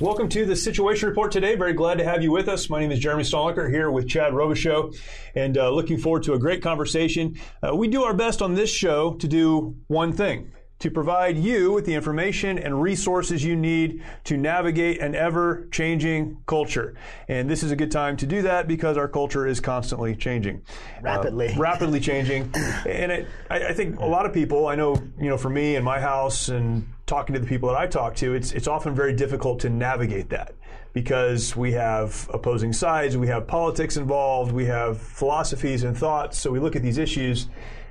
Welcome to the Situation Report today. Very glad to have you with us. My name is Jeremy Stalnecker here with Chad Robichaux and uh, looking forward to a great conversation. Uh, we do our best on this show to do one thing to provide you with the information and resources you need to navigate an ever changing culture. And this is a good time to do that because our culture is constantly changing. Rapidly. Uh, rapidly changing. And it, I, I think a lot of people, I know, you know, for me and my house and talking to the people that I talk to, it's, it's often very difficult to navigate that because we have opposing sides, we have politics involved, we have philosophies and thoughts. So we look at these issues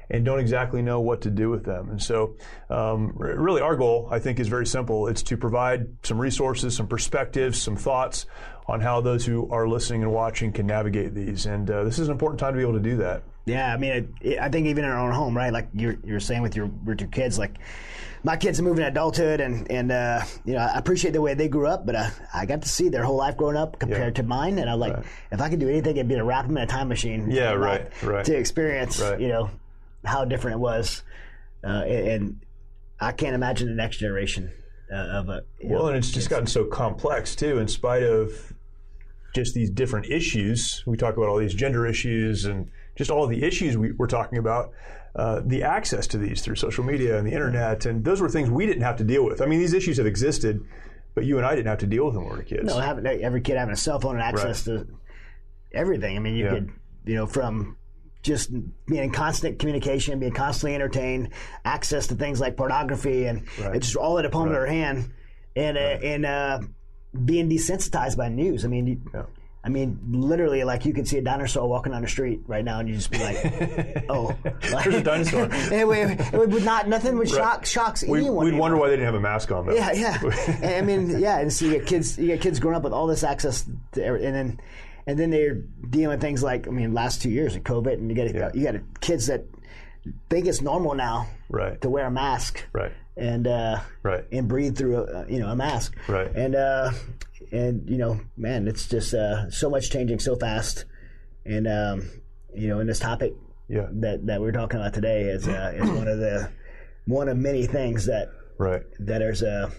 and don't exactly know what to do with them. And so, um, really, our goal, I think, is very simple. It's to provide some resources, some perspectives, some thoughts on how those who are listening and watching can navigate these. And uh, this is an important time to be able to do that. Yeah, I mean, it, it, I think even in our own home, right? Like you're, you're saying with your with your kids, like my kids are moving to adulthood, and and uh, you know I appreciate the way they grew up, but uh, I got to see their whole life growing up compared Yeah. to mine, and I'm like, Right. if I could do anything, it'd be to wrap them in a time machine. Yeah, right, right. To experience, Right. you know, how different it was, uh, and, and I can't imagine the next generation uh, of a. Well, know, and it's just gotten so complex too, in spite of just these different issues. We talk about all these gender issues and just all the issues we, we're talking about. Uh, the access to these through social media and the internet, and those were things we didn't have to deal with. I mean, these issues have existed, but you and I didn't have to deal with them when we were kids. No, having every kid having a cell phone and access to everything. I mean, you Yeah. could, you know, from just being in constant communication, being constantly entertained, access to things like pornography, and Right. it's just all at the palm of Right. their hand, and uh, and uh, being desensitized by news. I mean, you, Yeah. I mean, literally, like you could see a dinosaur walking down the street right now, and you just be like, "Oh, There's a dinosaur. it, would, it would not nothing would shock shocks We, anyone. we'd anymore. wonder why they didn't have a mask on. Though. Yeah, yeah. I mean, yeah, and so you get kids, you get kids growing up with all this access to, every, and then, and then they're dealing with things like, I mean, last two years of COVID, and you get Yeah. you got kids that think it's normal now Right. to wear a mask Right. and uh, Right. and breathe through a, you know a mask, Right. And uh, and you know, man, it's just uh, so much changing so fast, and um, you know, in this topic Yeah. that that we're talking about today is uh, is one of the one of many things that Right. that is uh,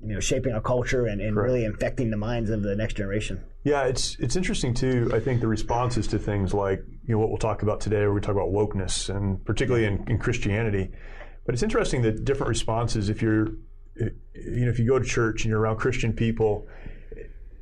you know shaping our culture and, and really infecting the minds of the next generation. Yeah, it's it's interesting too. I think the responses to things like you know what we'll talk about today, where we talk about wokeness, and particularly in, in Christianity. But it's interesting that different responses. If you're, you know, if you go to church and you're around Christian people,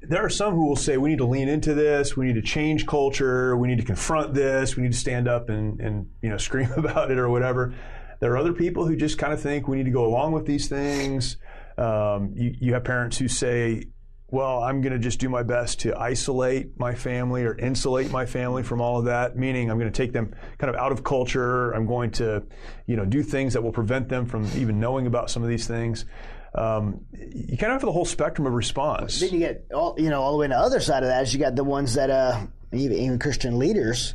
there are some who will say we need to lean into this, we need to change culture, we need to confront this, we need to stand up and and you know scream about it or whatever. There are other people who just kind of think we need to go along with these things. Um, you, you have parents who say, well, I'm going to just do my best to isolate my family or insulate my family from all of that, meaning I'm going to take them kind of out of culture. I'm going to, you know, do things that will prevent them from even knowing about some of these things. Um, you kind of have the whole spectrum of response. Then you get all you know all the way to the other side of that is you got the ones that uh, even, even Christian leaders.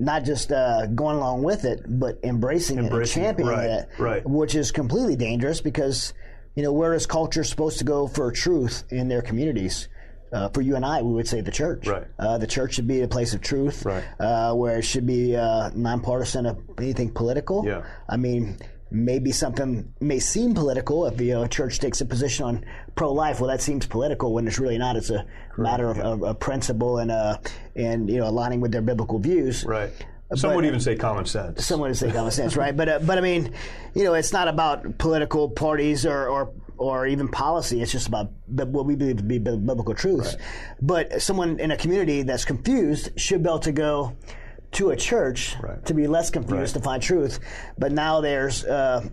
Not just uh, going along with it, but embracing, Embracing it it, and championing right, it, right. which is completely dangerous because you know where is culture supposed to go for truth in their communities? Uh, for you and I, we would say the church. Right. Uh, the church should be a place of truth, Right. uh, where it should be uh, nonpartisan of anything political. Yeah. I mean, maybe something may seem political if you know, a church takes a position on pro-life. Well, that seems political when it's really not. It's a matter of, of, of principle and uh, and you know aligning with their biblical views. right. Some But- would even say common sense. Some would say common sense, right? But uh, but I mean, you know, it's not about political parties or or, or even policy. It's just about what we believe to be biblical truths. But someone in a community that's confused should be able to go to a church Right. to be less confused Right. to find truth. But now there's uh,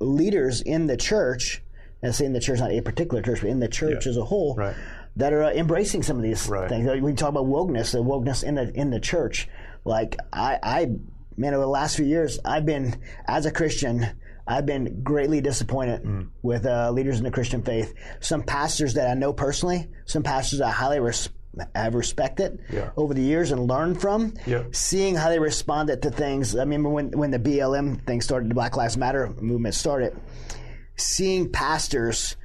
leaders in the church, and saying the church, not a particular church, but in the church Yeah. as a whole, Right. that are uh, embracing some of these things. We talk about wokeness, the wokeness in the in the church. Like I, I man, over the last few years, I've been as a Christian. I've been greatly disappointed Mm. with uh, leaders in the Christian faith. Some pastors that I know personally, some pastors I highly res- have respected Yeah. over the years and learned from. Yeah. Seeing how they responded to things. I remember when when the BLM thing started, the Black Lives Matter movement started. Seeing pastors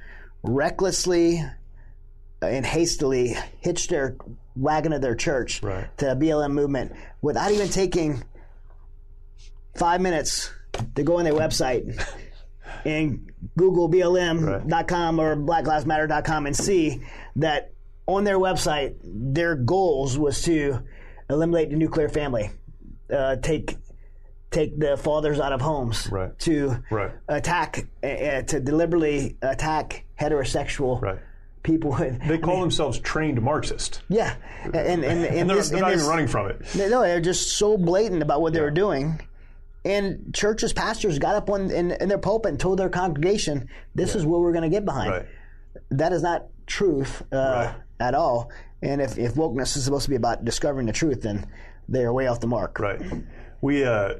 recklessly and hastily hitch their wagon of their church Right. to the BLM movement without even taking five minutes to go on their website and Google BLM.com or BlackLivesMatter.com and see that on their website their goals was to eliminate the nuclear family, uh, take take the fathers out of homes, Right. to Right. attack uh, to deliberately attack heterosexual Right. people. They call themselves trained Marxist, yeah, and and, and, and they're, this, they're and not this- even running from it. no, they're just so blatant about what they were doing. And churches, pastors got up on in, in their pulpit and told their congregation, "This is what we're going to get behind." Right. That is not truth uh, Right. At all. And if, if wokeness is supposed to be about discovering the truth, then they are way off the mark. Right. We, uh,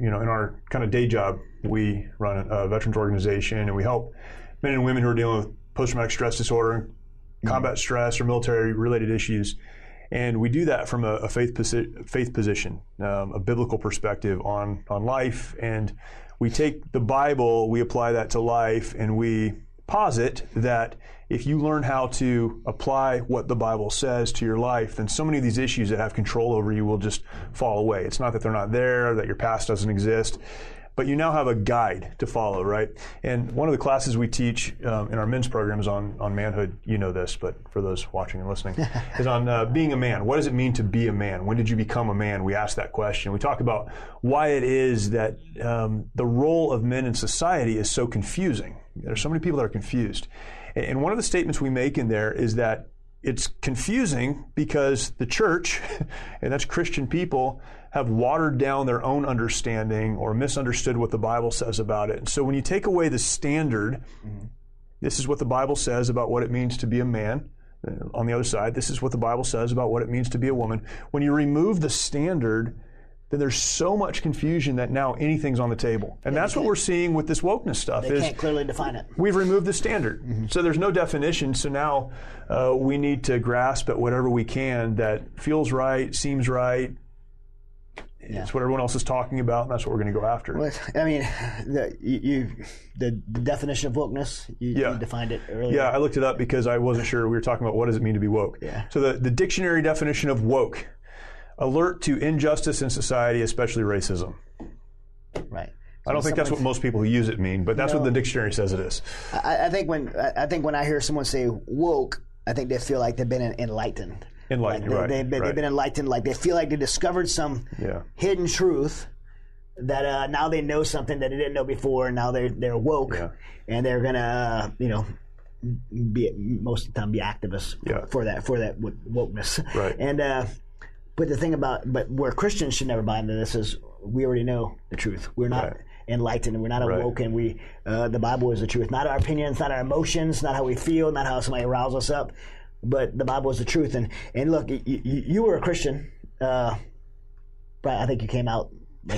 you know, in our kind of day job, we run a veterans organization and we help men and women who are dealing with post traumatic stress disorder, combat stress, or military related issues. And we do that from a, a faith, posi- faith position, um, a biblical perspective on, on life. And we take the Bible, we apply that to life, and we posit that if you learn how to apply what the Bible says to your life, then so many of these issues that have control over you will just fall away. It's not that they're not there, that your past doesn't exist, but you now have a guide to follow, right? And one of the classes we teach um, in our men's programs on, on manhood, you know this, but for those watching and listening, is on uh, being a man. What does it mean to be a man? When did you become a man? We ask that question. We talk about why it is that um, the role of men in society is so confusing. There's so many people that are confused. And- And one of the statements we make in there is that it's confusing because the church, and that's Christian people, have watered down their own understanding or misunderstood what the Bible says about it. And so when you take away the standard, this is what the Bible says about what it means to be a man. Uh, On the other side, this is what the Bible says about what it means to be a woman. When you remove the standard, then there's so much confusion that now anything's on the table. And that's what we're seeing with this wokeness stuff. They is can't clearly define it. we've removed the standard. So there's no definition. So now uh, we need to grasp at whatever we can that feels right, seems right. It's what everyone else is talking about, and that's what we're going to go after. But, I mean, the, you, you the, definition of wokeness, you, Yeah. you defined it earlier. Yeah, I looked it up because I wasn't sure. We were talking about what does it mean to be woke. Yeah. So the, the dictionary definition of woke alert to injustice in society, especially racism. right. I don't think that's what most people who use it mean, but that's what the dictionary says it is. I, I think when I I think when I hear someone say woke, I think they feel like they've been enlightened. Enlightened, Like right, they, have been, right. they've been enlightened. Like they feel like they discovered some Yeah. hidden truth that uh, now they know something that they didn't know before, and now they're they're woke, Yeah. and they're gonna uh, you know be most of the time be activists for, Yeah. for that for that wokeness. Right. And uh, but the thing about but where Christians should never buy into this is we already know the truth. We're not. Right. Enlightened, we're not awoken. We, uh, the Bible is the truth, not our opinions, not our emotions, not how we feel, not how somebody riles us up, but the Bible is the truth. And and look, you, you were a Christian, uh. I think you came out.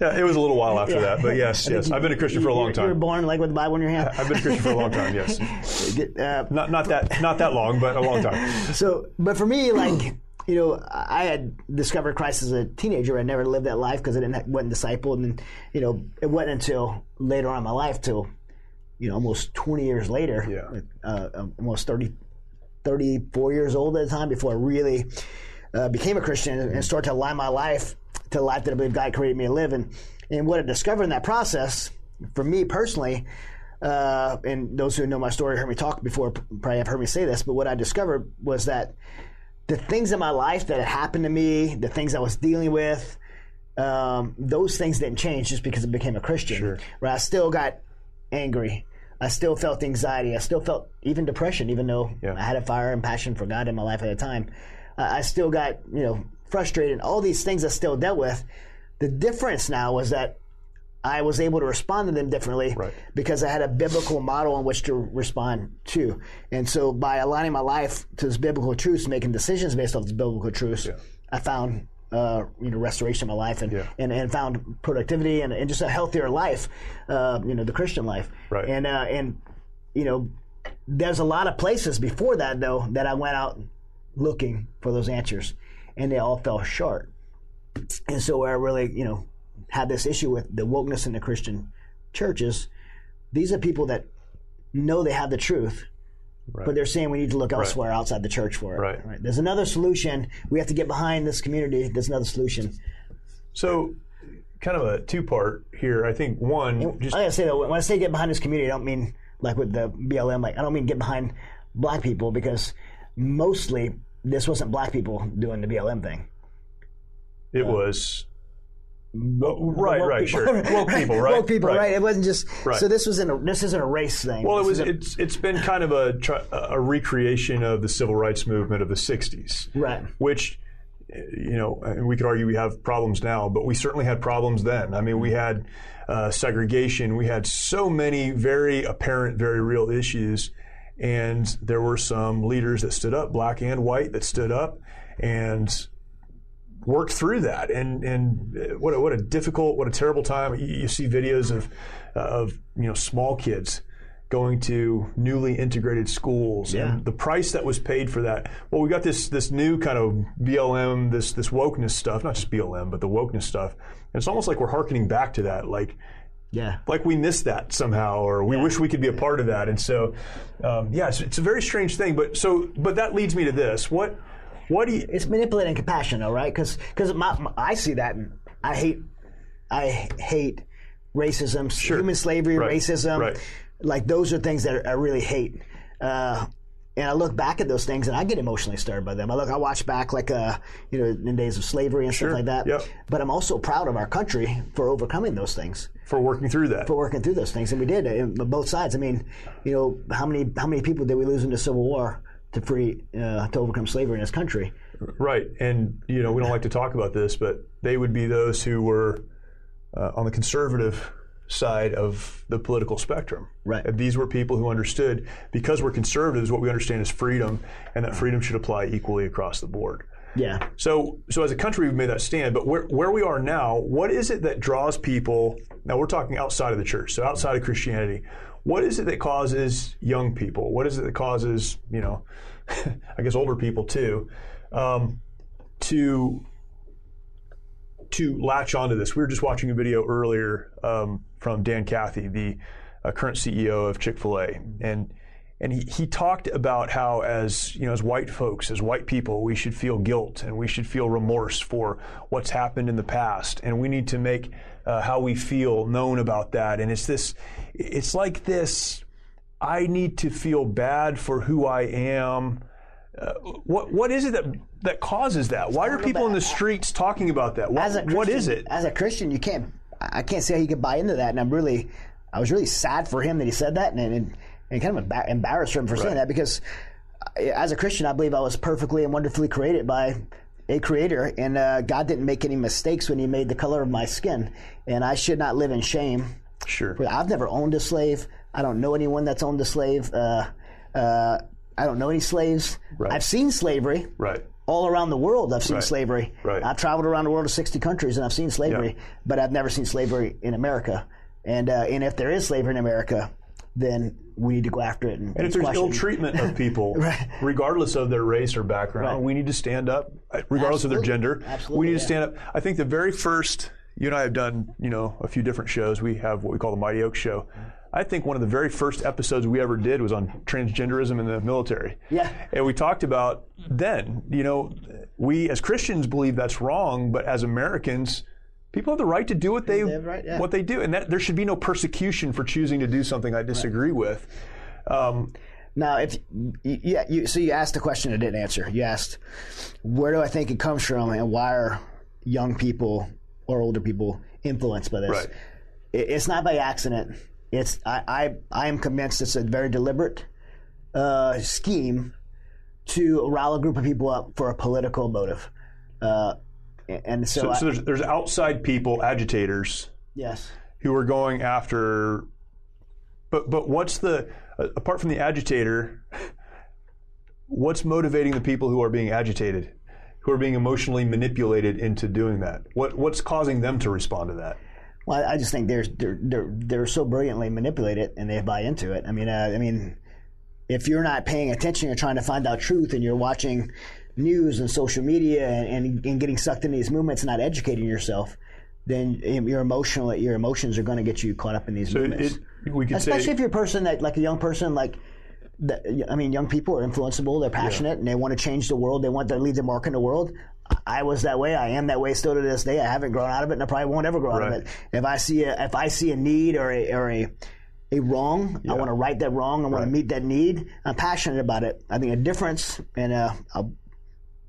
Yeah, it was a little while after Yeah. that, but yes, yes, you- I've been a Christian for a long time. You were born like with the Bible in your hand. I've been a Christian for a long time. Yes, uh, not not that not that long, but a long time. so, but for me, like you know, I had discovered Christ as a teenager. I never lived that life because I didn't wasn't discipled, and you know, it wasn't until later on in my life, till you know, almost twenty years later, Yeah. uh, almost 30, 34 years old at the time, before I really uh, became a Christian and, and started to align my life to the life that I believe God created me to live. And and what I discovered in that process, for me personally. Uh, and those who know my story heard me talk before probably have heard me say this, but what I discovered was that the things in my life that had happened to me, the things I was dealing with, um, those things didn't change just because I became a Christian. Sure. Right? I still got angry. I still felt anxiety. I still felt even depression, even though Yeah. I had a fire and passion for God in my life at the time. I I still got, you know, frustrated. All these things I still dealt with. The difference now was that I was able to respond to them differently Right. because I had a biblical model in which to respond to. And so by aligning my life to this biblical truths, making decisions based off this biblical truths, I found uh, you know restoration of my life and, Yeah. and, and found productivity and, and just a healthier life, uh, you know, the Christian life. Right. And uh, and you know, there's a lot of places before that though that I went out looking for those answers, and they all fell short. And so where I really you know had this issue with the wokeness in the Christian churches, these are people that know they have the truth. But they're saying we need to look elsewhere outside the church for it. Right. There's another solution. We have to get behind this community. There's another solution. So, kind of a two part here. I think one, just I gotta say though, when I say get behind this community, I don't mean like with the BLM. Like I don't mean get behind black people because mostly this wasn't black people doing the BLM thing. it uh, was. Oh, right, Woke right, people. sure. Woke people, right? Woke people, right. It wasn't just. Right. So this wasn't. A, this isn't a race thing. Well, it was. It's it's been kind of a a recreation of the civil rights movement of the '60s, Right. Which, you know, we could argue we have problems now, but we certainly had problems then. I mean, we had uh, segregation. We had so many very apparent, very real issues, and there were some leaders that stood up, black and white, that stood up and worked through that. And and uh, what a, what a difficult, what a terrible time. You, you see videos of of you know small kids going to newly integrated schools Yeah. and the price that was paid for that. Well, we got this this new kind of BLM, this this wokeness stuff, not just BLM, but the wokeness stuff. And it's almost like we're harkening back to that, like yeah. like we missed that somehow, or we wish we could be a part of that. And so, um, yeah, it's, it's a very strange thing. But so, but that leads me to this: what what do you? It's manipulating compassion, though, right? Because because I see that. And I hate I hate racism, human slavery, Right. racism. Right. Like those are things that I really hate. Uh, and I look back at those things and I get emotionally stirred by them. I look, I watch back like, uh, you know, in days of slavery and Sure. stuff like that. Yep. But I'm also proud of our country for overcoming those things, for working through that. for working through those things, and we did it both sides. I mean, you know, how many how many people did we lose in the Civil War to free uh, to overcome slavery in this country? Right. And, you know, we don't like to talk about this, but they would be those who were uh, on the conservative side of the political spectrum. Right. And these were people who understood because we're conservatives, what we understand is freedom, and that freedom should apply equally across the board. Yeah. So, so as a country, we've made that stand. But where, where we are now, what is it that draws people? Now, we're talking outside of the church, so outside of Christianity. What is it that causes young people? What is it that causes, you know, I guess older people too, um, to to latch onto this? We were just watching a video earlier um, from Dan Cathy, the uh, current CEO of Chick Fil A, and and he, he talked about how as you know as white folks as white people we should feel guilt and we should feel remorse for what's happened in the past and we need to make uh, how we feel known about that. And it's this it's like this i need to feel bad for who i am. Uh, what what is it that that causes that? Why are people in the streets talking about that? What, as a what is it? As a Christian, you can't. I can't see how you could buy into that, and I'm really, I was really sad for him that he said that, and and, and kind of embarrassed for him for saying that because, uh, as a Christian, I believe I was perfectly and wonderfully created by a creator, and uh, God didn't make any mistakes when He made the color of my skin, and I should not live in shame. sure I've never owned a slave. I don't know anyone that's owned a slave. Uh, uh, I don't know any slaves. Right. I've seen slavery right all around the world I've seen Right. slavery. Right. I've traveled around the world to 60 countries and I've seen slavery, Yeah. but I've never seen slavery in America. And uh, and if there is slavery in America, then we need to go after it. And, And if there's ill treatment of people, regardless of their race or background, Right. we need to stand up, regardless of their gender. Absolutely, we need yeah. to stand up. I think the very first, you and I have done, you know, a few different shows. We have what we call the Mighty Oak Show. I think one of the very first episodes we ever did was on transgenderism in the military. Yeah. And we talked about then, you know, we as Christians believe that's wrong, but as Americans, people have the right to do what they, have the right, yeah. what they do, and that there should be no persecution for choosing to do something I disagree with. Um, Now, if yeah, you, so you asked a question I didn't answer. You asked, where do I think it comes from, and why are young people or older people influenced by this? Right. It, it's not by accident. It's I, I I am convinced it's a very deliberate uh, scheme to rile a group of people up for a political motive. Uh, and so, So, I, so there's, there's outside people, agitators, yes, who are going after. But but what's the uh, apart from the agitator? What's motivating the people who are being agitated? who are being emotionally manipulated into doing that? What what's causing them to respond to that? Well, I just think they're they're they're, they're so brilliantly manipulated and they buy into it. I mean, uh, I mean, if you're not paying attention, you're trying to find out truth, and you're watching news and social media and, and, and getting sucked into these movements, and not educating yourself, then your emotional your emotions are going to get you caught up in these So movements. it, Especially say if you're a person that, like a young person, like, the, I mean, young people are influenceable. They're passionate, and they want to change the world. They want to leave their mark in the world. I was that way. I am that way still to this day. I haven't grown out of it, and I probably won't ever grow out of it. If I see a if I see a need or a or a a wrong, I want to right that wrong. I want Right. to meet that need. I'm passionate about it. I think a difference, and uh, I'll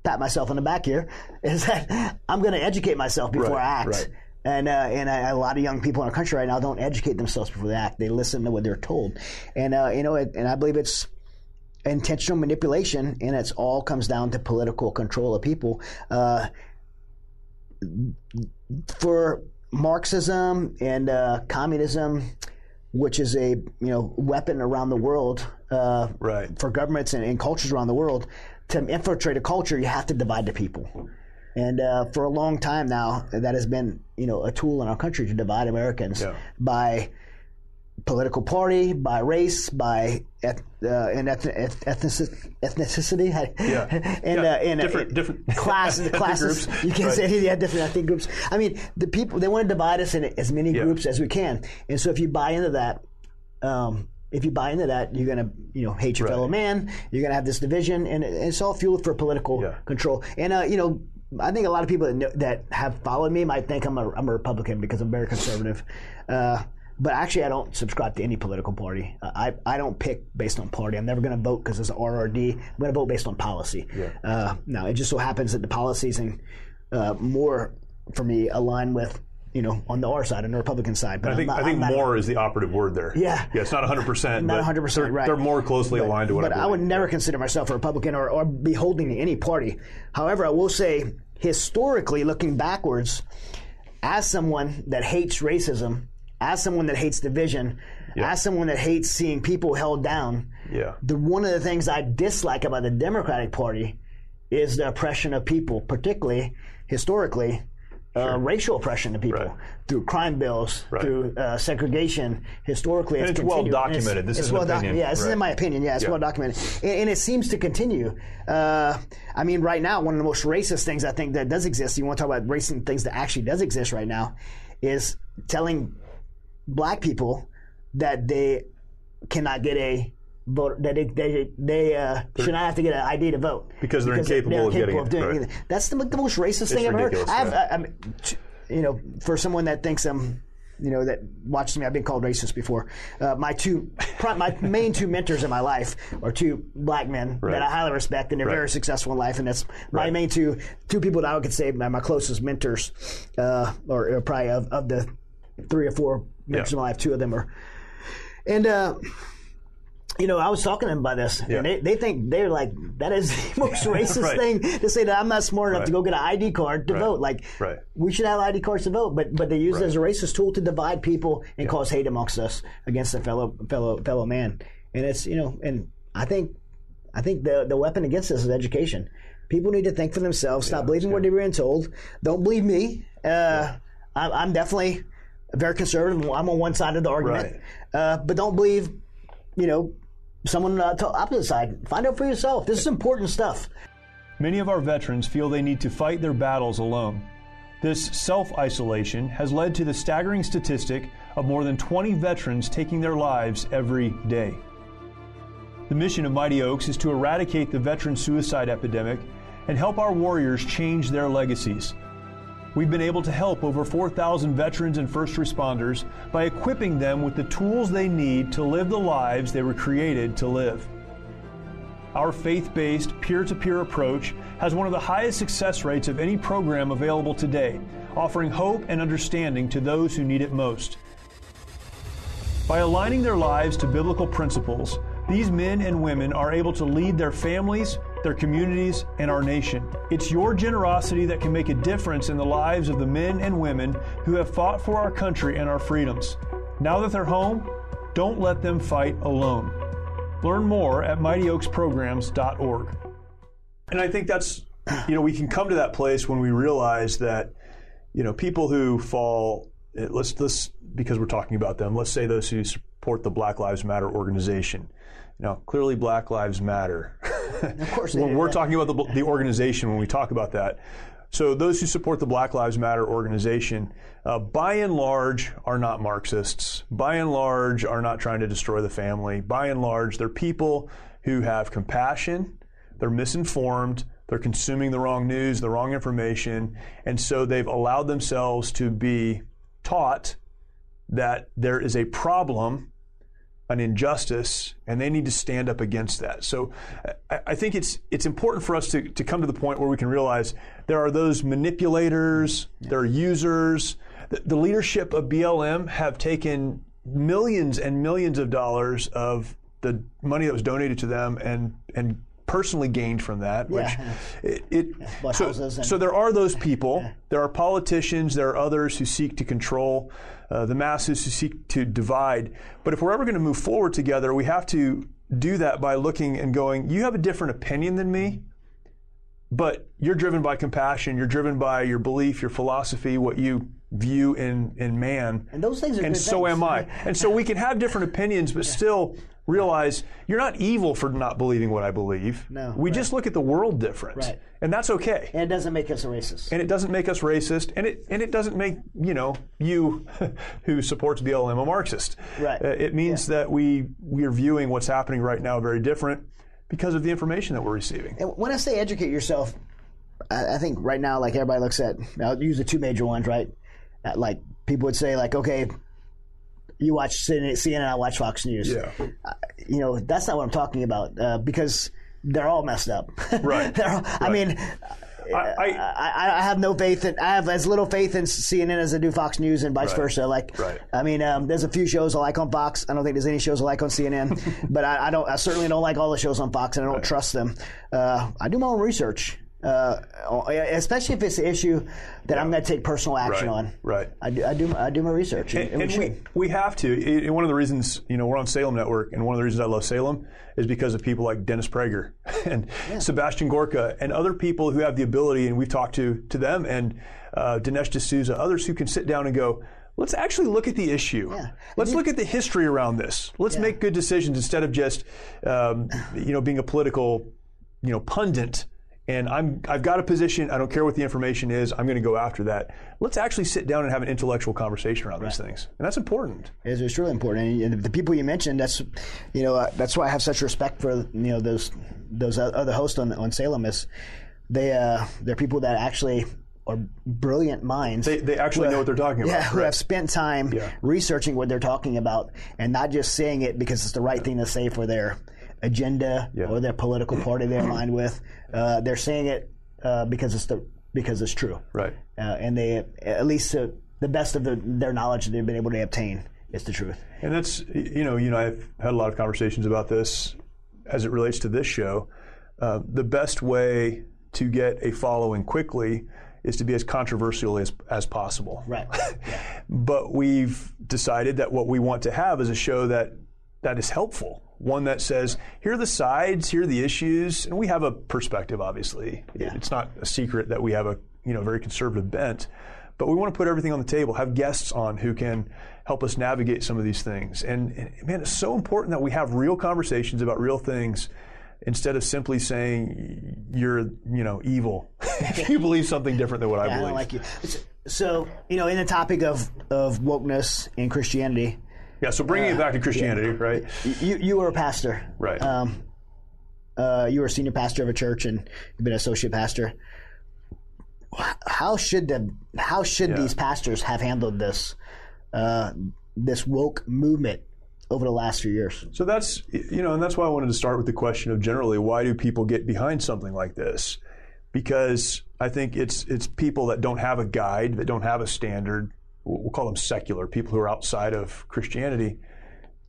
pat myself on the back here, is that I'm going to educate myself before Right, I act. right. And uh, and I, a lot of young people in our country right now don't educate themselves before they act. They listen to what they're told, and uh, you know, it, and I believe it's intentional manipulation, and it's all comes down to political control of people. Uh, for Marxism and uh, communism, which is a you know weapon around the world uh, Right. for governments and, and cultures around the world, to infiltrate a culture, you have to divide the people. And uh, for a long time now, that has been you know a tool in our country to divide Americans Yeah. by political party, by race, by eth- uh, and eth- eth- ethnicity, Yeah. and Yeah. uh, and uh, Different- different class, ethnic classes. groups. You can't Right. say yeah, different ethnic groups. I mean, the people they want to divide us in as many Yeah. groups as we can, and so if you buy into that. Um, if you buy into that, you're gonna, you know, hate your Right. fellow man. You're gonna have this division, and it's all fueled for political Yeah. control. And uh, you know, I think a lot of people that, know, that have followed me might think I'm a, I'm a Republican because I'm very conservative. Uh, but actually, I don't subscribe to any political party. Uh, I, I don't pick based on party. I'm never going to vote because it's an RRD. I'm going to vote based on policy. Uh, now, it just so happens that the policies and uh, more for me align with you know on the R side and the Republican side. But I think not, I think more is the operative word there. Yeah. yeah. It's not 100. percent not 100 percent they're, right. They're more closely But- aligned to what. But I, I, would never consider myself a Republican or, or be holding to any party. However, I will say historically, looking backwards, as someone that hates racism, as someone that hates division, Yeah. as someone that hates seeing people held down, Yeah. the one of the things I dislike about the Democratic Party is the oppression of people, particularly historically. Uh, racial oppression to people Right. through crime bills, Right. through uh, segregation. Historically, And it's well. And it's- documented. This it's is well docu- Yeah, this is in my opinion. Yeah, it's Yeah. well documented, and, and it seems to continue. Uh, I mean, right now, one of the most racist things I think that does exist. You want to talk about racist things that actually does exist right now, is telling black people that they cannot get a vote that they they, they uh, should not have to get an ID to vote Because they're incapable of getting it, doing anything. That's the, the most racist thing I've heard. I have, yeah. I, I'm, you know, for someone that thinks I'm, you know, that watches me, I've been called racist before. Uh, my two, my main two mentors in my life are two black men Right. that I highly respect, and they're Right. very successful in life. And that's my Right. main two two people that I would could say my, my closest mentors, uh, or, or probably of, of the three or four mentors Yeah. in my life, two of them are, and. uh you know, I was talking to them about this, Yeah. and they, they think they're like that is the most racist Right. thing to say that I'm not smart enough Right. to go get an ID card to Right. vote. Like, we should have ID cards to vote, but but they use it as a racist tool to divide people and cause hate amongst us against a fellow fellow fellow man. And it's you know, and I think I think the the weapon against this is education. People need to think for themselves. Stop believing what they're being told. Don't believe me. Uh, I'm, I'm definitely very conservative. I'm on one side of the argument, uh, but don't believe you know someone uh, to the opposite side. Find out for yourself. This is important stuff. Many of our veterans feel they need to fight their battles alone. This self isolation has led to the staggering statistic of more than 20 veterans taking their lives every day. The mission of Mighty Oaks is to eradicate the veteran suicide epidemic and help our warriors change their legacies. We've been able to help over 4,000 veterans and first responders by equipping them with the tools they need to live the lives they were created to live. Our faith based, peer to peer approach has one of the highest success rates of any program available today, offering hope and understanding to those who need it most. By aligning their lives to biblical principles, these men and women are able to lead their families, their communities, and our nation. It's your generosity that can make a difference in the lives of the men and women who have fought for our country and our freedoms. Now that they're home, don't let them fight alone. Learn more at mightyoaksprograms.org. And I think that's you know, we can come to that place when we realize that, you know, people who fall, eh, let's, let's, because we're talking about them, let's say those who support the Black Lives Matter organization. Now, clearly, Black Lives Matter. Of course, when we're talking about the, the organization, when we talk about that, so those who support the Black Lives Matter organization, uh, by and large, are not Marxists. By and large, are not trying to destroy the family. By and large, they're people who have compassion. They're misinformed. They're consuming the wrong news, the wrong information, and so they've allowed themselves to be taught that there is a problem an injustice, and they need to stand up against that. So I, I think it's it's important for us to, to come to the point where we can realize there are those manipulators, there are users. The, the leadership of BLM have taken millions and millions of dollars of the money that was donated to them and and personally gained from that, which Yeah. it, it bought so, and- so there are those people. There are politicians. There are others who seek to control uh, the masses, who seek to divide. But if we're ever going to move forward together, we have to do that by looking and going. You have a different opinion than me, but you're driven by compassion. You're driven by your belief, your philosophy, what you view in in man. And those things are And so things. am I. And so we can have different opinions, but still realize you're not evil for not believing what I believe. No, we right. just look at the world different, Right. and that's okay And it doesn't make us a racist. and it doesn't make us racist, and it and it doesn't make you know you who supports BLM a Marxist. Right. Uh, it means that we we are viewing what's happening right now very different because of the information that we're receiving. And when I say educate yourself, I, I think right now, like everybody looks at, I'll use the two major ones, right? Like people would say, like, okay, you watch CNN, I watch Fox News. Yeah. You know, that's not what I'm talking about uh, because they're all messed up. Right. they're all, I mean, I, I, I, I have no faith in. I have as little faith in CNN as I do Fox News and vice Right. versa. Like, Right. I mean, um, there's a few shows I like on Fox. I don't think there's any shows I like on CNN, but I, I don't. I certainly don't like all the shows on Fox, and I don't trust them. Uh, I do my own research, uh, especially if it's an issue that I'm going to take personal action Right. on. Right. I do. I do. I do my research, and, and, and we we, have to. It- and one of the reasons, you know, we're on Salem Network, and one of the reasons I love Salem is because of people like Dennis Prager and Sebastian Gorka and other people who have the ability, and we've talked to to them and uh, Dinesh D'Souza, others who can sit down and go. Let's actually look at the issue. Yeah. Let's look at the history around this. Let's make good decisions instead of just, um, you know, being a political, you know, pundit. And I'm, I've got a position. I don't care what the information is. I'm going to go after that. Let's actually sit down and have an intellectual conversation around these things, and that's important. It's, it's really important, and, the people you mentioned. That's, you know, uh, that's why I have such respect for you know those those other hosts on on Salem. Is they uh, they're people that actually are brilliant minds. They, they actually know what they're talking about. Yeah, who right? have spent time Yeah. researching what they're talking about and not just saying it because it's the right thing to say for their agenda Yeah. or their political party they're aligned with. Uh, they're saying it uh, because it's the because it's true. Right. Uh, and they at least the best of the, their knowledge that they've been able to obtain is the truth. And that's, you know, you know, I've had a lot of conversations about this as it relates to this show. Uh, the best way to get a following quickly is to be as controversial as, as possible. Right. But we've decided that what we want to have is a show that that is helpful. One that says, here are the sides, here are the issues, and we have a perspective, obviously. It's not a secret that we have a you know very conservative bent, but we want to put everything on the table, have guests on who can help us navigate some of these things. And, and man, it's so important that we have real conversations about real things instead of simply saying you're you know evil if you believe something different than what I I believe. don't like you. So, you know, in the topic of, of wokeness in Christianity, yeah, so bringing it back to Christianity, right? you, you were a pastor. Right. Um, uh, you were a senior pastor of a church and you've been an associate pastor. How should the how should Yeah. these pastors have handled this uh, this woke movement over the last few years? So that's you know, and that's why I wanted to start with the question of generally why do people get behind something like this? Because I think it's it's people that don't have a guide, that don't have a standard. We'll call them secular people who are outside of Christianity.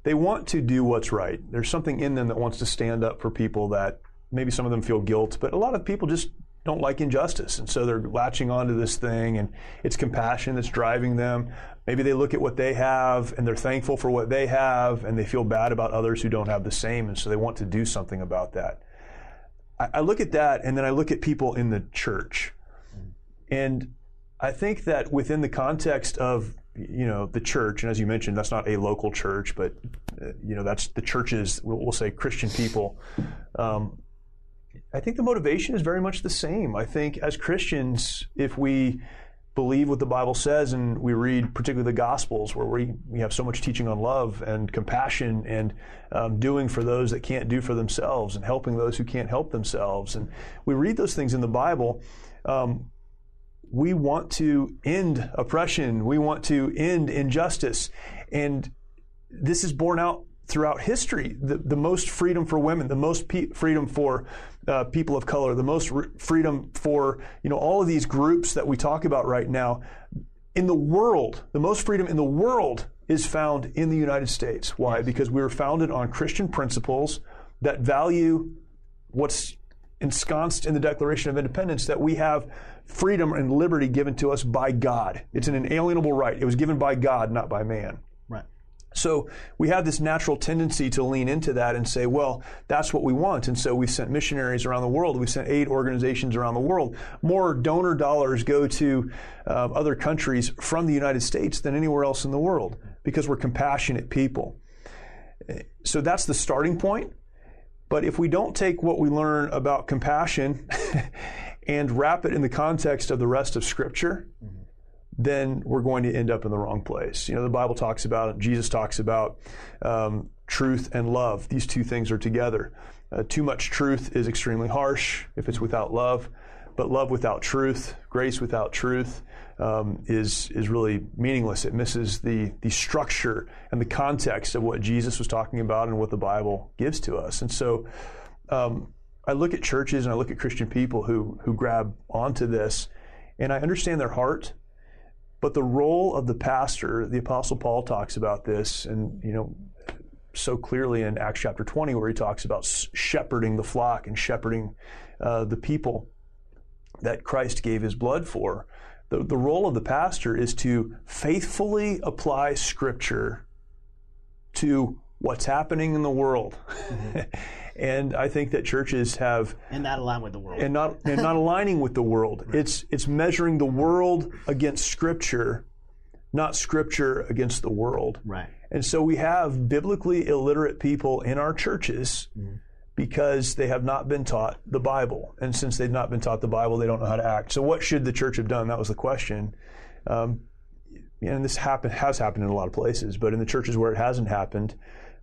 They want to do what's right. There's something in them that wants to stand up for people that maybe some of them feel guilt, but a lot of people just don't like injustice. And so they're latching onto this thing and it's compassion that's driving them. Maybe they look at what they have and they're thankful for what they have and they feel bad about others who don't have the same. And so they want to do something about that. I, I look at that, and then I look at people in the church, and I think that within the context of you know the church, and as you mentioned, that's not a local church, but uh, you know that's the churches. We'll, we'll say Christian people. Um, I think the motivation is very much the same. I think as Christians, if we believe what the Bible says and we read particularly the Gospels where we, we have so much teaching on love and compassion and um, doing for those that can't do for themselves and helping those who can't help themselves. And we read those things in the Bible. Um, we want to end oppression. We want to end injustice. And this is borne out throughout history. The, the most freedom for women, the most pe- freedom for uh, people of color, the most re- freedom for you know all of these groups that we talk about right now in the world. The most freedom in the world is found in the United States. Why? Because we were founded on Christian principles that value what's ensconced in the Declaration of Independence that we have freedom and liberty given to us by God. It's an inalienable right. It was given by God, not by man. Right. So we have this natural tendency to lean into that and say, well, that's what we want. And so we've sent missionaries around the world. We've sent aid organizations around the world. More donor dollars go to uh, other countries from the United States than anywhere else in the world because we're compassionate people. So that's the starting point. But if we don't take what we learn about compassion and wrap it in the context of the rest of Scripture, then we're going to end up in the wrong place. You know, the Bible talks about, Jesus talks about um, truth and love. These two things are together. Uh, too much truth is extremely harsh if it's without love, but love without truth, grace without truth, um, is is really meaningless. It misses the the structure and the context of what Jesus was talking about and what the Bible gives to us. And so, um, I look at churches and I look at Christian people who who grab onto this, and I understand their heart. But the role of the pastor, the Apostle Paul talks about this, and you know, so clearly in Acts chapter 20, where he talks about shepherding the flock and shepherding uh, the people that Christ gave his blood for. The, the role of the pastor is to faithfully apply Scripture to what's happening in the world. Mm-hmm. and I think that churches have and not align with the world and not and not aligning with the world. Right. It's it's measuring the world against Scripture, not Scripture against the world. Right. And so we have biblically illiterate people in our churches. Mm-hmm because they have not been taught the Bible. And since they've not been taught the Bible, they don't know how to act. So, what should the church have done? That was the question. Um, and this happen, has happened in a lot of places, but in the churches where it hasn't happened,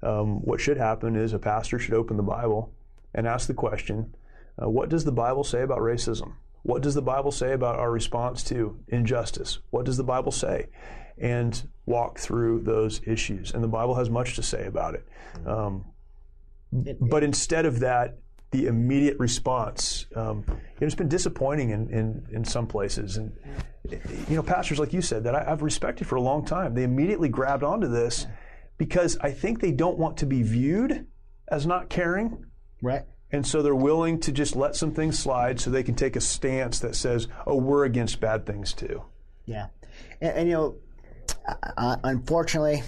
um, what should happen is a pastor should open the Bible and ask the question uh, what does the Bible say about racism? What does the Bible say about our response to injustice? What does the Bible say? And walk through those issues. And the Bible has much to say about it. Um, but instead of that, the immediate response, um, it's been disappointing in, in, in, some places. And, you know, pastors, like you said, that I, have respected for a long time, they immediately grabbed onto this because I think they don't want to be viewed as not caring. Right. And so they're willing to just let some things slide so they can take a stance that says, oh, we're against bad things too. Yeah. And, and you know, uh, unfortunately,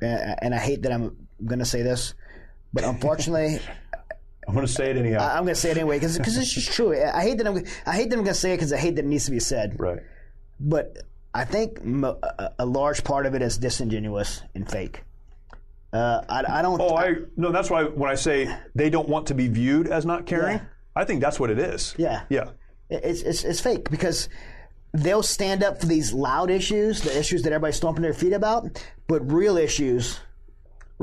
and I hate that I'm going to say this, but unfortunately, I'm going to say it anyhow. I, am going to say it anyway because it's just true. I hate that I'm I hate that I'm going to say it because I hate that it needs to be said. Right. But I think a, a large part of it is disingenuous and fake. Uh, I, I, don't. Oh, I no. That's why when I say they don't want to be viewed as not caring, yeah. I think that's what it is. Yeah. Yeah. It's, it's it's fake because they'll stand up for these loud issues, the issues that everybody's stomping their feet about, but real issues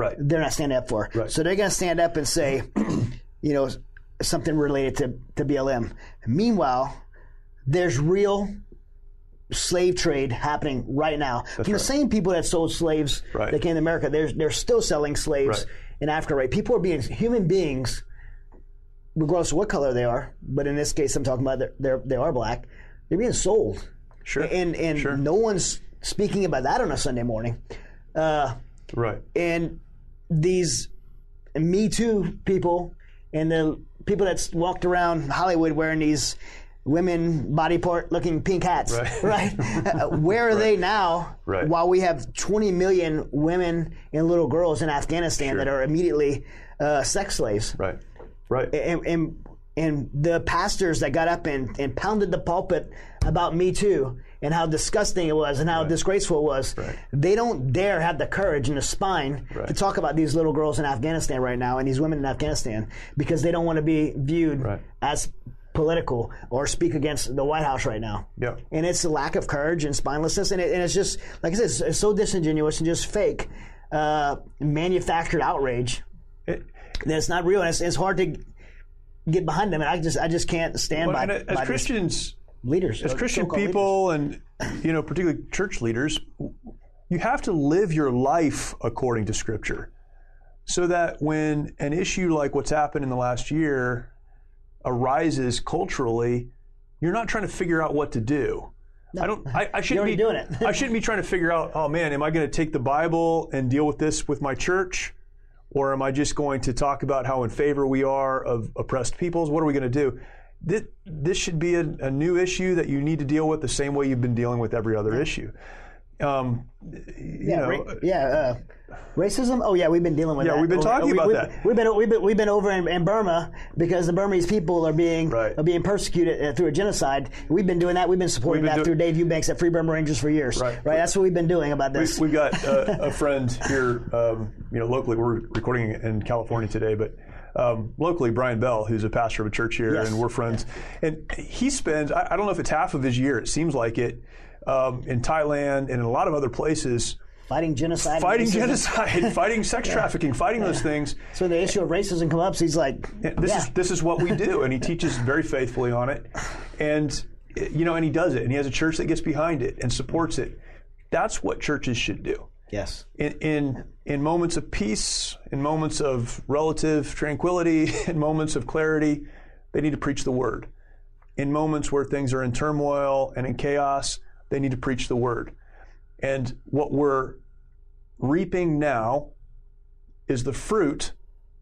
Right. They're not standing up for. Right. So they're going to stand up and say, you know, something related to, to BLM. Meanwhile, there's real slave trade happening right now. That's From right. the same people that sold slaves right. that came to America, they're, they're still selling slaves right. in Africa, right? People are being, human beings, regardless of what color they are, but in this case, I'm talking about they're, they're they are black, they're being sold. Sure. And, and sure. no one's speaking about that on a Sunday morning. Uh, Right. And these Me Too people and the people that's walked around Hollywood wearing these women body part looking pink hats, right? right? where are right. they now? Right. While we have 20 million women and little girls in Afghanistan sure. that are immediately uh, sex slaves. Right. Right. And, and And the pastors that got up and, and pounded the pulpit about Me Too and how disgusting it was and how disgraceful it was, they don't dare have the courage and the spine to talk about these little girls in Afghanistan right now and these women in Afghanistan because they don't want to be viewed Right. as political or speak against the White House right now. Yeah. And it's a lack of courage and spinelessness, and, it, and it's just like I said, it's, it's so disingenuous and just fake, uh, manufactured outrage It- that it's not real. And it's, it's hard to get behind them, and I just I just can't stand well, by, and by as Christians, leaders, as Christian people, and you know, particularly church leaders, you have to live your life according to Scripture, so that when an issue like what's happened in the last year arises culturally, you're not trying to figure out what to do. I don't. I, I shouldn't be doing it. I shouldn't be trying to figure out. Oh man, am I going to take the Bible and deal with this with my church, or am I just going to talk about how in favor we are of oppressed peoples? What are we going to do? This, this should be a, a new issue that you need to deal with the same way you've been dealing with every other issue. Um, you Yeah, know, ra- yeah. Uh, racism. Oh yeah, we've been dealing with that. Yeah, that. we've been Over- talking we- about we- that. We've been we've been we've been over in, in Burma because the Burmese people are being Right. are being persecuted uh, through a genocide. We've been doing that. We've been supporting We've been that do- through Dave Eubanks at Free Burma Rangers for years. Right. That's what we've been doing about this. We've got uh, a friend here, um, you know, locally. We're recording in California today, but um, locally, Brian Bell, who's a pastor of a church here, Yes. and we're friends. And he spends, I, I don't know if it's half of his year, it seems like it, um, in Thailand and in a lot of other places, fighting genocide. fighting genocide, fighting sex trafficking, fighting those things. So the issue of racism comes up. So he's like, This yeah. is this is what we do, and he teaches very faithfully on it, and you know, and he does it, and he has a church that gets behind it and supports it. That's what churches should do. yes. in, in in moments of peace, in moments of relative tranquility, in moments of clarity, they need to preach the word. In moments where things are in turmoil and in chaos, they need to preach the word. And what we're reaping now is the fruit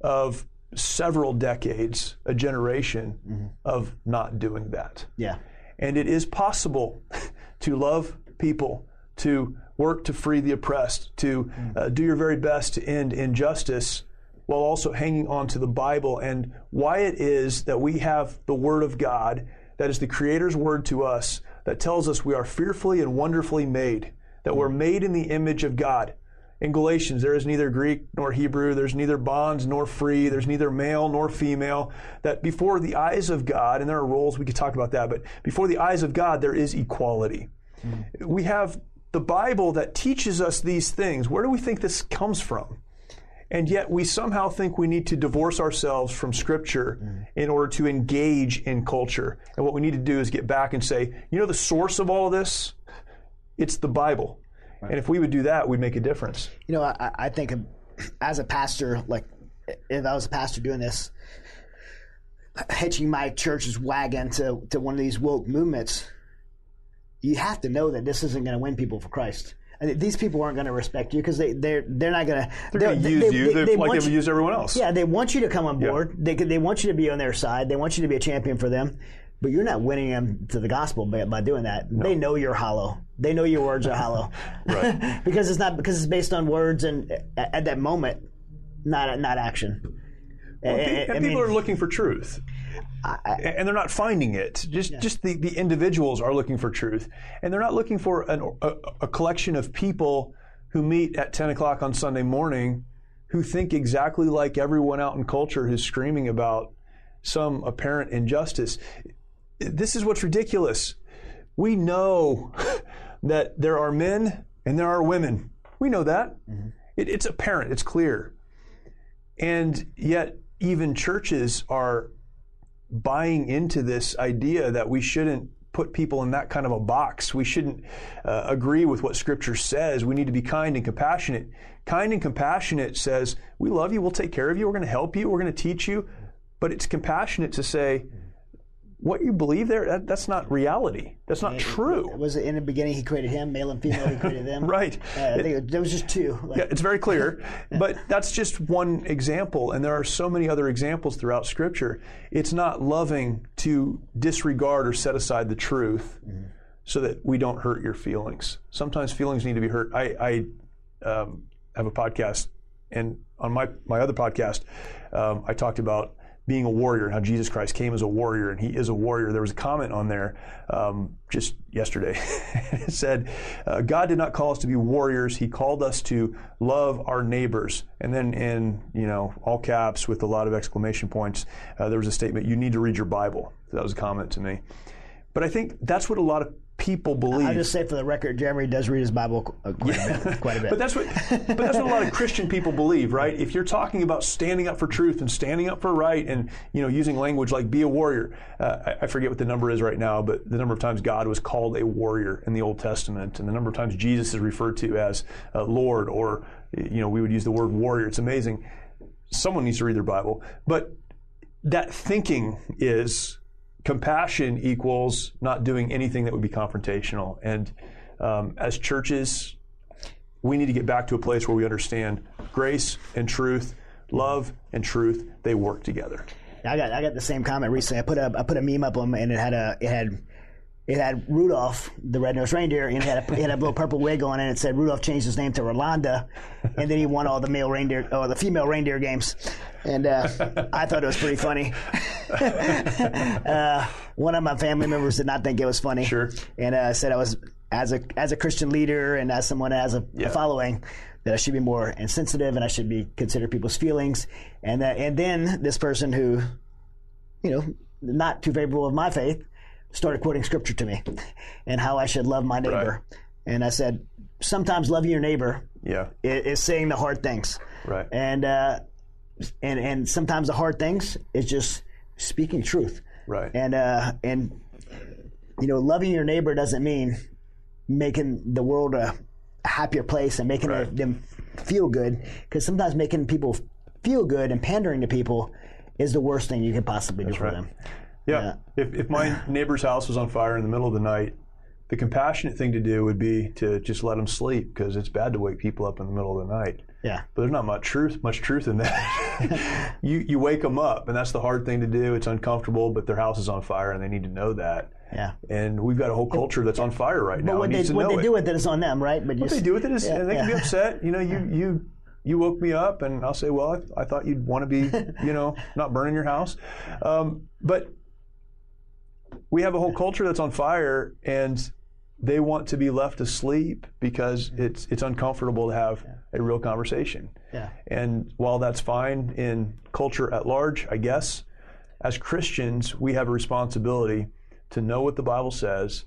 of several decades, a generation mm-hmm. of not doing that. Yeah. And it is possible to love people, to work to free the oppressed, to uh, mm. do your very best to end injustice while also hanging on to the Bible and why it is that we have the Word of God, that is the Creator's Word to us, that tells us we are fearfully and wonderfully made, that we're mm. made in the image of God. In Galatians, there is neither Greek nor Hebrew, there's neither bonds nor free, there's neither male nor female. That before the eyes of God, and there are roles, we could talk about that, but before the eyes of God, there is equality. Mm. We have the Bible that teaches us these things. Where do we think this comes from? And yet we somehow think we need to divorce ourselves from Scripture in order to engage in culture. And what we need to do is get back and say, you know, the source of all this? It's the Bible. And if we would do that, we'd make a difference. You know, I, I think as a pastor, like if I was a pastor doing this, hitching my church's wagon to, to one of these woke movements, you have to know that this isn't going to win people for Christ. And these people aren't going to respect you because they they're they're not going to They're going to use you they, like they've used everyone else. Yeah, they want you to come on board. They they want you to be on their side. They want you to be a champion for them. But you're not winning them to the gospel by, by doing that. They know you're hollow. They know your words are hollow. Right. because it's not because it's based on words and at, at that moment, not not action. And, I- I people mean- are looking for truth. And they're not finding it. Just just the, the individuals are looking for truth, and they're not looking for an, a, a collection of people who meet at ten o'clock on Sunday morning, who think exactly like everyone out in culture who's screaming about some apparent injustice. This is what's ridiculous. We know that there are men and there are women. We know that. Mm-hmm. It, it's apparent. It's clear. And yet, even churches are buying into this idea that we shouldn't put people in that kind of a box. We shouldn't uh, agree with what Scripture says. We need to be kind and compassionate. Kind and compassionate says, We love you, we'll take care of you, we're going to help you, we're going to teach you. But it's compassionate to say, what you believe there, that, that's not reality. That's not true. Was it in the beginning he created him, male and female? He created them. Right. Uh, I think it, there was just two. Like, Yeah, it's very clear, but that's just one example, and there are so many other examples throughout Scripture. It's not loving to disregard or set aside the truth so that we don't hurt your feelings. Sometimes feelings need to be hurt. I, I um, have a podcast, and on my, my other podcast, um, I talked about being a warrior and how Jesus Christ came as a warrior and he is a warrior. There was a comment on there um, just yesterday. it said, uh, God did not call us to be warriors. He called us to love our neighbors. And then in, you know, all caps with a lot of exclamation points, uh, there was a statement, you need to read your Bible. That was a comment to me. But I think that's what a lot of people believe. I'll just say for the record, Jeremy does read his Bible qu- uh, quite a bit. Quite a bit. But that's what but that's what a lot of Christian people believe, right? If you're talking about standing up for truth and standing up for right and you know using language like be a warrior, uh, I, I forget what the number is right now, but the number of times God was called a warrior in the Old Testament, and the number of times Jesus is referred to as uh, Lord, or you know we would use the word warrior. It's amazing. Someone needs to read their Bible, but that thinking is compassion equals not doing anything that would be confrontational. And um, as churches, we need to get back to a place where we understand grace and truth, love and truth, they work together. I got I got the same comment recently. I put a I put a meme up on and it had a it had it had Rudolph, the red-nosed reindeer, and it had a, it had a little purple wig on it. And it said Rudolph changed his name to Rolanda, and then he won all the male reindeer or the female reindeer games. And uh, I thought it was pretty funny. uh, one of my family members did not think it was funny. Sure. And uh, said I was as a as a Christian leader and as someone has a, Yeah. a following that I should be more insensitive and I should be consider people's feelings. And that and then this person who you know, not too favorable of my faith, started quoting scripture to me and how I should love my neighbor. And I said, sometimes loving your neighbor Yeah, is, saying the hard things. right. And, uh, and, and sometimes the hard things is just speaking truth. Right. And, uh, and, you know, loving your neighbor doesn't mean making the world a happier place and making Right. them feel good. Because sometimes making people feel good and pandering to people is the worst thing you can possibly do for right. them. Yeah. If, if my neighbor's house was on fire in the middle of the night, the compassionate thing to do would be to just let them sleep because it's bad to wake people up in the middle of the night. Yeah. But there's not much truth, much truth in that. you you wake them up, and that's the hard thing to do. It's uncomfortable, but their house is on fire, and they need to know that. Yeah. And we've got a whole culture that's on fire right now. But what they, what they do with it is on them, right? But What just, they do with it is, Yeah, they can be upset. You know, you you you woke me up, and I'll say, well, I, I thought you'd want to be, you know, not burning your house. Um, but we have a whole culture that's on fire, and they want to be left asleep because it's it's uncomfortable to have a real conversation. Yeah. And while that's fine in culture at large, I guess, as Christians, we have a responsibility to know what the Bible says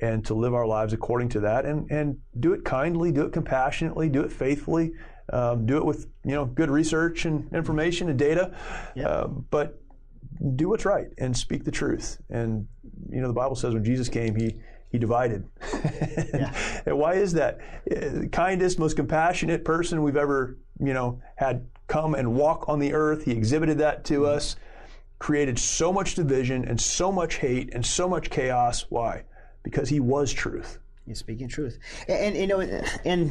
and to live our lives according to that and, and do it kindly, do it compassionately, do it faithfully, um, do it with you know good research and information and data. Um, but do what's right and speak the truth. And you know the Bible says when Jesus came, he he divided. and why is that? Uh, Kindest, most compassionate person we've ever you know had come and walk on the earth. He exhibited that to us. Created so much division and so much hate and so much chaos. Why? Because he was truth. You're speaking truth, and, and you know, and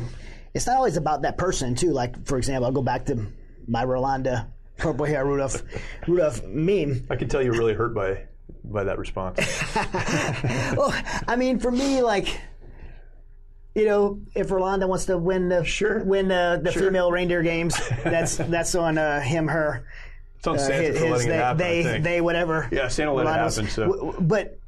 it's not always about that person too. Like for example, I'll go back to my Rolanda purple hair Rudolph Rudolph meme. I can tell you're really hurt by by that response. Well, I mean, for me, like. You know, if Rolanda wants to win the Sure. win the, the Sure. female reindeer games, that's that's on uh, him, her, It's on uh, Santa his, for letting they, it happen. they, they, whatever. Yeah, Santa let it happen, so- w- w- but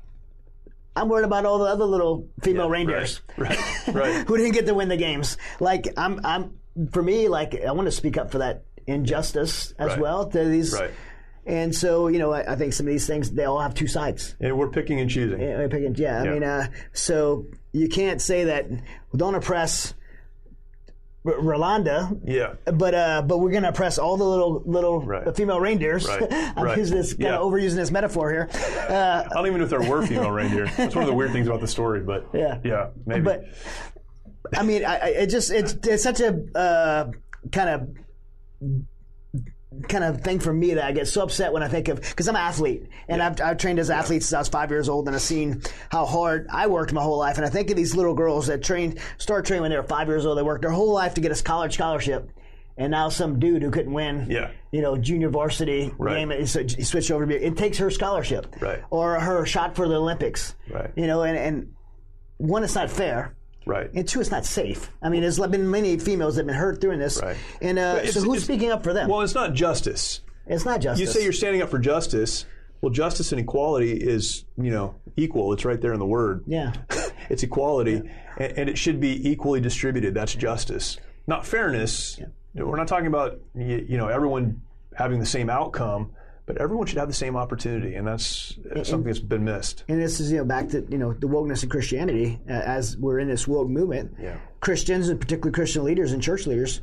I'm worried about all the other little female reindeers. Right, right, right. who didn't get to win the games. Like I'm, I'm for me, like I want to speak up for that injustice as Right. well to these. Right. And so you know, I, I think some of these things they all have two sides. And we're picking and choosing. Yeah, I pick- yeah, I mean, uh, so you can't say that don't oppress R- Rolanda. Yeah. But uh, but we're gonna oppress all the little little Right. female reindeers. Right. I'm Right. using this kind Yeah. of overusing this metaphor here. Uh, I don't even know if there were female reindeer. That's one of the weird things about the story, but Yeah. yeah, maybe. But I mean, I, I it just it's it's such a uh, kind of kind of thing for me that I get so upset when I think of because I'm an athlete and I've, I've trained as an athlete since I was five years old and I've seen how hard I worked my whole life and I think of these little girls that trained start training when they were five years old they worked their whole life to get a college scholarship and now some dude who couldn't win Yeah. you know junior varsity Right. game he switched he switched over to be it takes her scholarship Right. or her shot for the Olympics Right. you know and, and one it's not fair right. and two, it's not safe. I mean, there's been many females that have been hurt during this. Right. And uh, so who's speaking up for them? Well, it's not justice. It's not justice. You say you're standing up for justice. Well, justice and equality is, you know, equal. It's right there in the word. Yeah. it's equality, and, and, it should be equally distributed. That's justice, not fairness. Yeah. We're not talking about you, know everyone having the same outcome, but everyone should have the same opportunity, and that's and, something that's been missed. And this is you know back to you know the wokeness of Christianity uh, as we're in this woke movement. Yeah. Christians and particularly Christian leaders and church leaders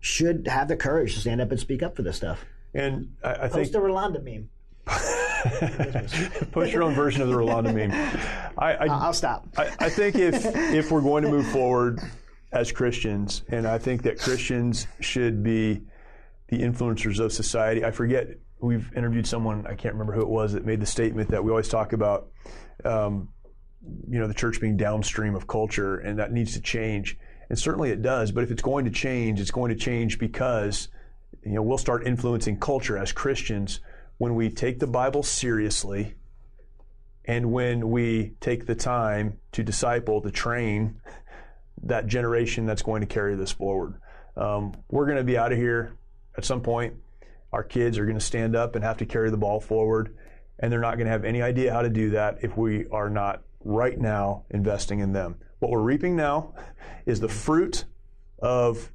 should have the courage to stand up and speak up for this stuff. And I, I Post think the Rolanda meme. Post your own version of the Rolanda meme. I, I, will stop. I, I think if if we're going to move forward as Christians, and I think that Christians should be the influencers of society. I forget we've interviewed someone I can't remember who it was that made the statement that we always talk about, um, you know, the church being downstream of culture, and that needs to change. And certainly it does. But if it's going to change, it's going to change because you know we'll start influencing culture as Christians when we take the Bible seriously and when we take the time to disciple, to train that generation that's going to carry this forward. Um, we're going to be out of here at some point. Our kids are going to stand up and have to carry the ball forward, and they're not going to have any idea how to do that if we are not right now investing in them. What we're reaping now is the fruit of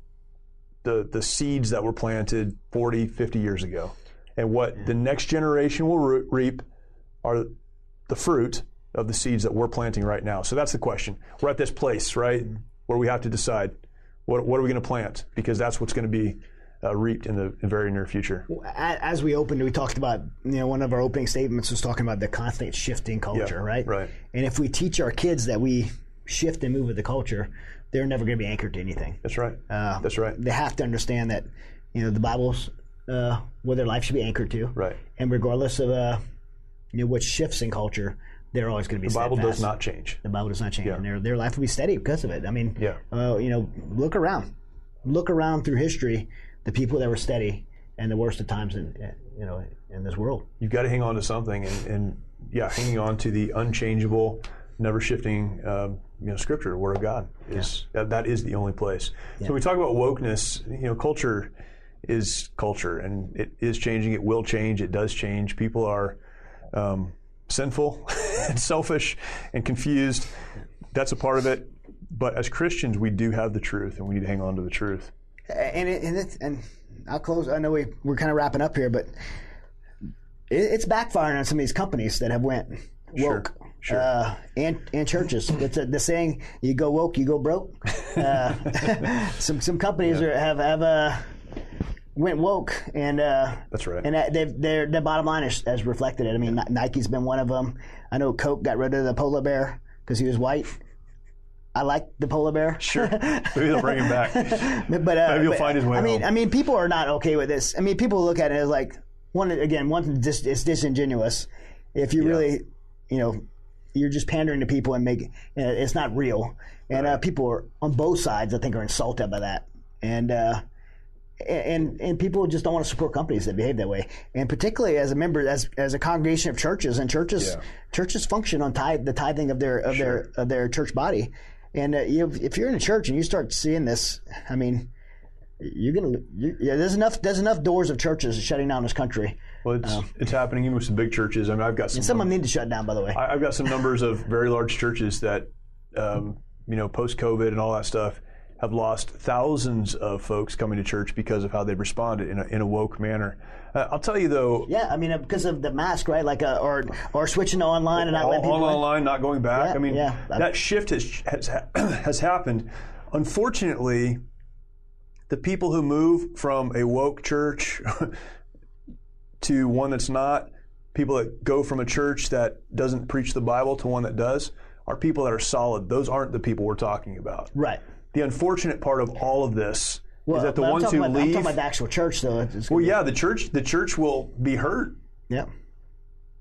the, the seeds that were planted 40, 50 years ago. And what hmm. the next generation will reap are the fruit of the seeds that we're planting right now. So that's the question. We're at this place, right, hmm. where we have to decide what, what are we going to plant because that's what's going to be uh, reaped in the very near future. As we opened, we talked about you know one of our opening statements was talking about the constant shifting culture, yeah, right? Right. And if we teach our kids that we shift and move with the culture, they're never going to be anchored to anything. That's right. Uh, That's right. They have to understand that you know the Bible's uh, where their life should be anchored to. Right. And regardless of uh, you know what shifts in culture, they're always going to be. The Bible steadfast. does not change. The Bible does not change, Yeah. and their their life will be steady because of it. I mean, Yeah. uh, you know, look around, look around through history, the people that were steady and the worst of times in you know in this world. You've got to hang on to something, and, and yeah, hanging on to the unchangeable, never shifting, um, you know, Scripture, the Word of God is that, that is the only place. So when we talk about wokeness, you know, culture is culture, and it is changing. It will change. It does change. People are um, sinful and selfish and confused. That's a part of it. But as Christians, we do have the truth, and we need to hang on to the truth. And it, and, it, and I'll close. I know we we're kind of wrapping up here, but it, it's backfiring on some of these companies that have went woke. Sure, sure. Uh, and and churches. It's a, the saying: "You go woke, you go broke." Uh, some some companies are, have have uh, went woke, and uh, That's right. And they've, their their bottom line is, has reflected it. I mean, Nike's been one of them. I know Coke got rid of the polar bear because he was white. I like the polar bear. Sure. Maybe they'll bring him back. But uh, Maybe he'll but, find his way I mean, home. I mean, people are not okay with this. I mean, people look at it as like one again, one dis, it's disingenuous. If you Yeah. really, you know, you're just pandering to people and make uh, it's not real. And uh, people are on both sides, I think, are insulted by that. And uh, and and people just don't want to support companies that behave that way. And particularly as a member, as as a congregation of churches, and churches Yeah. churches function on tithe, the tithing of their of their of their church body. And uh, you, if you're in a church and you start seeing this, I mean, you're gonna you, yeah. There's enough there's enough doors of churches shutting down this country. Well, it's, it's happening even with some big churches. I mean, I've got some. And some of them need to shut down, by the way. I- I've got some numbers of very large churches that, um, you know, post COVID and all that stuff, have lost thousands of folks coming to church because of how they've responded in a, in a woke manner. Uh, I'll tell you though, yeah, I mean uh, because of the mask, right? Like uh, or or switching to online and not all, people all in. online, not going back. Yeah, I mean, yeah. that shift has has has happened. Unfortunately, the people who move from a woke church to one that's not, people that go from a church that doesn't preach the Bible to one that does, are people that are solid. Those aren't the people we're talking about. Right. The unfortunate part of all of this Well, is that the ones who about, I'm leave. talking about the actual church, though. Well, gonna yeah, the church the church will be hurt yeah.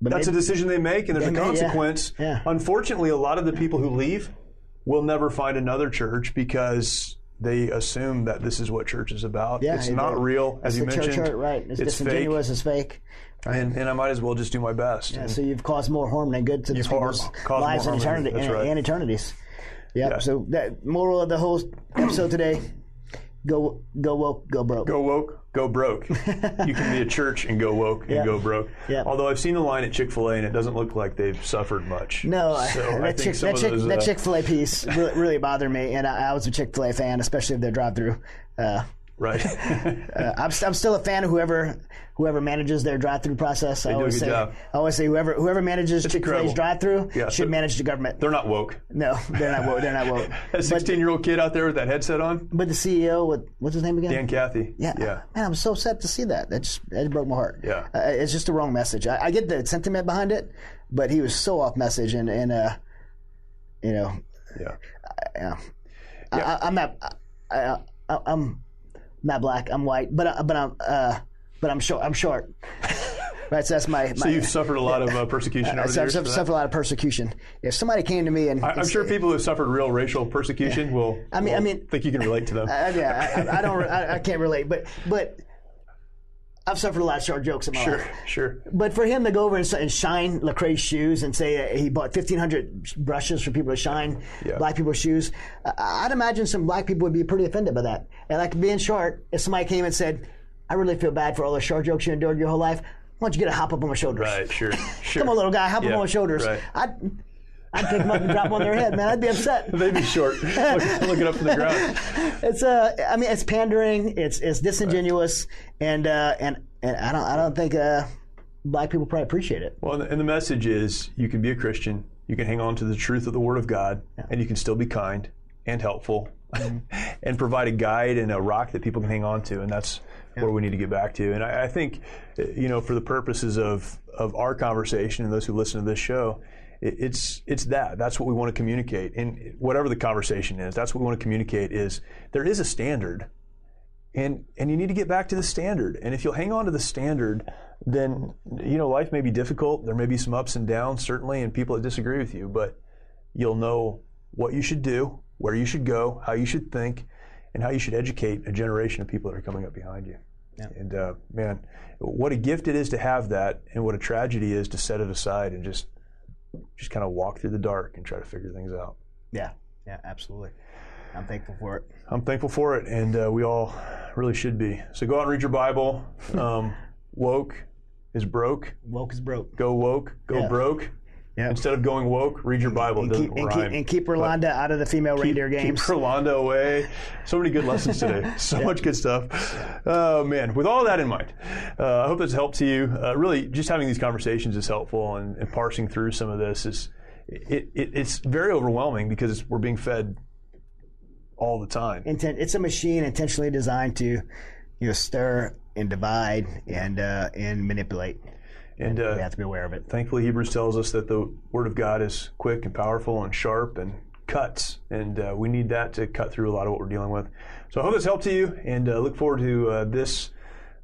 But that's a decision they make, and there's a may, consequence. Yeah. Unfortunately, a lot of the people who leave will never find another church because they assume that this is what church is about. yeah, it's it- not real, as it's you mentioned. Church right? It's, It's fake, disingenuous. It's fake. and, and I might as well just do my best. Yeah, so you've caused more harm than good to these people's lives and, eternity, and, right. and eternities. Yep. Yeah. So that moral of the whole episode today: Go go woke, go broke. Go woke, go broke. you can be a church and go woke and Yeah. go broke. Yeah. Although I've seen the line at Chick Fil A and it doesn't look like they've suffered much. No, I- so that, think Chick, that, Chick, those, that uh, Chick Fil A piece really, really bothered me, and I, I was a Chick Fil A fan, especially of their drive-through. Uh, right. uh, I'm, st- I'm still a fan of whoever whoever manages their drive-through process. I do a always good say, job. I always say whoever whoever manages Chick Fil A's incredible. drive-through Yeah, should so- manage the government. They're not woke. No, they're not woke. They're not woke. A 16 year old kid out there with that headset on, But the CEO, what what's his name again? Dan Cathy. Yeah. Yeah. Man, I'm so sad to see that. That just that broke my heart. Yeah. Uh, it's just the wrong message. I, I get the sentiment behind it, but he was so off message, and and uh, you know, Yeah. yeah. I, I, I'm not. I, I, I'm not black. I'm white, but I, but I'm uh, but I'm short. I'm short. right. So that's my. my So you've suffered a lot of uh, persecution over I've the years. suffered, for that? suffered a lot of persecution. If somebody came to me and I- I'm sure people who have suffered real racial persecution will. I mean- I mean- think you can relate to them. I, yeah, I, I don't. I, I can't relate, but but I've suffered a lot of short jokes in my sure, life. sure. sure. But for him to go over and, and shine Lecrae's shoes and say uh, he bought 1,500 brushes for people to shine Yeah. black people's shoes, I- I'd imagine some black people would be pretty offended by that. And like being short, if somebody came and said, I really feel bad for all the short jokes you endured your whole life, why don't you get a hop up on my shoulders? Right, sure, sure. Come on, little guy, hop Yeah, up on my shoulders. right. I'd, I'd pick them up and drop them on their head, man. I'd be upset. They'd be short, looking, looking up from the ground. It's uh, I mean, it's pandering. It's it's disingenuous, and uh, and and I don't I don't think uh, black people probably appreciate it. Well, and the- message is you can be a Christian, you can hang on to the truth of the Word of God, and you can still be kind and helpful and provide a guide and a rock that people can hang on to. And that's where we need to get back to. And I, I think, uh, you know, for the purposes of, of our conversation and those who listen to this show, it's it's that. That's what we want to communicate. And whatever the conversation is, that's what we want to communicate is there is a standard and and you need to get back to the standard. And if you'll hang on to the standard, then you know life may be difficult. There may be some ups and downs, certainly, and people that disagree with you. But you'll know what you should do, where you should go, how you should think, and how you should educate a generation of people that are coming up behind you. And uh, man, what a gift it is to have that, and what a tragedy is to set it aside and just just kind of walk through the dark and try to figure things out. Yeah, yeah, absolutely. I'm thankful for it. I'm thankful for it, and uh, we all really should be. So go out and read your Bible. Um, woke is broke. Woke is broke. Go woke. Go Yeah. broke. Yeah. Instead of going woke, read your Bible. And keep, and, keep, and keep Rolanda out of the female reindeer games. Keep Rolando away. So many good lessons today. So much good stuff. Oh man! With all that in mind, uh, I hope this helped to you. Uh, really, just having these conversations is helpful, and, and parsing through some of this is it, it, it's very overwhelming because we're being fed all the time. Intent, it's a machine intentionally designed to, you know, stir and divide and uh, and manipulate. And uh, We have to be aware of it. thankfully hebrews tells us that the word of god is quick and powerful and sharp and cuts. And uh, we need that to cut through a lot of what we're dealing with. So i hope this helped to you and uh, look forward to uh, this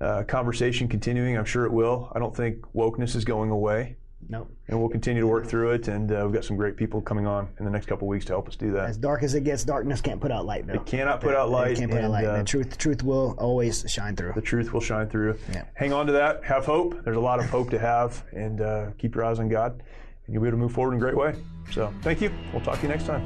uh, conversation continuing. I'm sure it will. I don't think wokeness is going away Nope. and we'll continue to work through it and uh, we've got some great people coming on in the next couple weeks to help us do that As dark as it gets, darkness can't put out light, though. It cannot put out light can't put out light. uh, the truth, truth will always shine through. the truth will shine through. Yeah. Hang on to that. Have hope. There's a lot of hope to have, and uh, keep your eyes on God, and you'll be able to move forward in a great way. So, thank you. We'll talk to you next time.